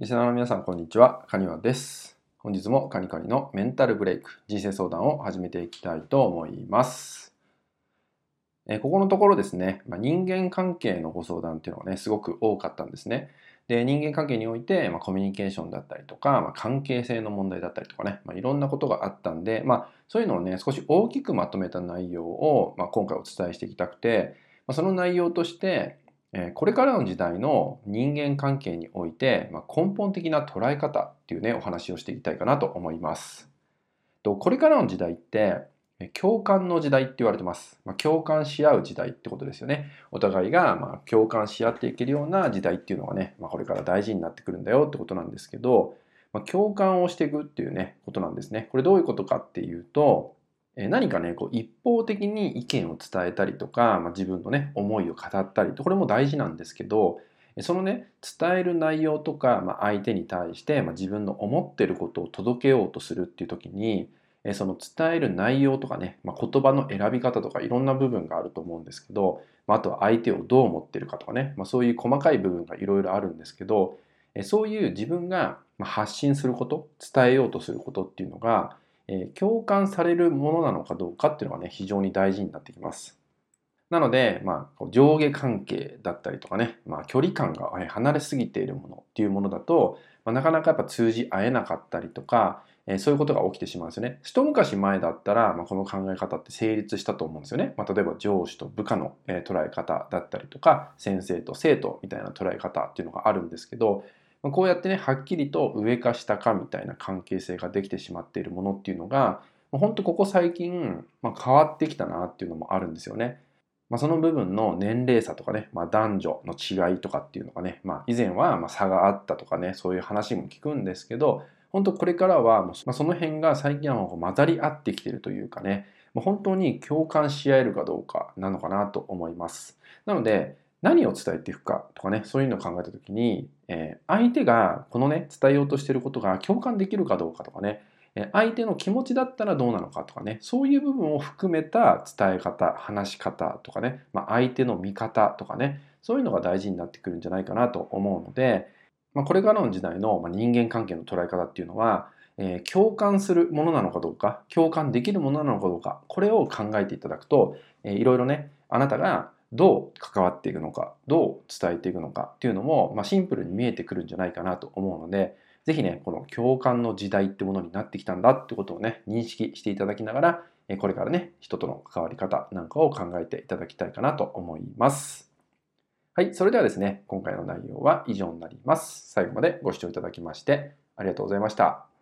リスナーの皆さん、こんにちは。カニワです。本日もカニカニのメンタルブレイク、人生相談を始めていきたいと思います。えここのところですね、まあ、人間関係のご相談っていうのがね、すごく多かったんですね。で、人間関係において、まあ、コミュニケーションだったりとか、まあ、関係性の問題だったりとかね、まあ、いろんなことがあったんで、まあ、そういうのをね、少し大きくまとめた内容を、まあ、今回お伝えしていきたくて、まあ、その内容として、これからの時代の人間関係において、ま根本的な捉え方っていうね、お話をしていきたいかなと思います。とこれからの時代って、共感の時代って言われてます。まあ、共感し合う時代ってことですよね。お互いがま共感し合っていけるような時代っていうのがね、まあ、これから大事になってくるんだよってことなんですけど、ま、共感をしていくっていうね、ことなんですね。これどういうことかっていうと、何かね、こう一方的に意見を伝えたりとか、まあ、自分のね、思いを語ったりと、これも大事なんですけど、そのね、伝える内容とか、まあ、相手に対して、まあ、自分の思ってることを届けようとするっていう時に、その伝える内容とかね、まあ、言葉の選び方とかいろんな部分があると思うんですけど、まあ、あとは相手をどう思ってるかとかね、まあ、そういう細かい部分がいろいろあるんですけど、そういう自分が発信すること、伝えようとすることっていうのが、え共感されるものなのかどうかっていうのがね、非常に大事になってきます。なので、まあ、上下関係だったりとかね、まあ、距離感が離れすぎているものっていうものだと、まあ、なかなかやっぱ通じ合えなかったりとか、えー、そういうことが起きてしまうんですよね。一昔前だったら、まあ、この考え方って成立したと思うんですよね。まあ、例えば上司と部下の、えー、捉え方だったりとか、先生と生徒みたいな捉え方っていうのがあるんですけど、まあ、こうやってねはっきりと上か下かみたいな関係性ができてしまっているものっていうのがま本当ここ最近、まあ、変わってきたなっていうのもあるんですよね。まあ、その部分の年齢差とかね、まあ、男女の違いとかっていうのがね、まあ、以前はま差があったとかねそういう話も聞くんですけど本当これからはもう、まその辺が最近は混ざり合ってきてるというかね本当に共感し合えるかどうかなのかなと思います。なので何を伝えていくかとかね、そういうのを考えた時に、えー、相手がこのね、伝えようとしてることが共感できるかどうかとかね、相手の気持ちだったらどうなのかとかね、そういう部分を含めた伝え方、話し方とかね、まあ、相手の見方とかね、そういうのが大事になってくるんじゃないかなと思うので、まあ、これからの時代の人間関係の捉え方っていうのは、えー、共感するものなのかどうか、共感できるものなのかどうか、これを考えていただくと、えー、いろいろね、あなたがどう関わっていくのか、どう伝えていくのかっていうのも、まあ、シンプルに見えてくるんじゃないかなと思うので、ぜひね、この共感の時代ってものになってきたんだってことをね、認識していただきながら、これからね、人との関わり方なんかを考えていただきたいかなと思います。はい、それではですね、今回の内容は以上になります。最後までご視聴いただきましてありがとうございました。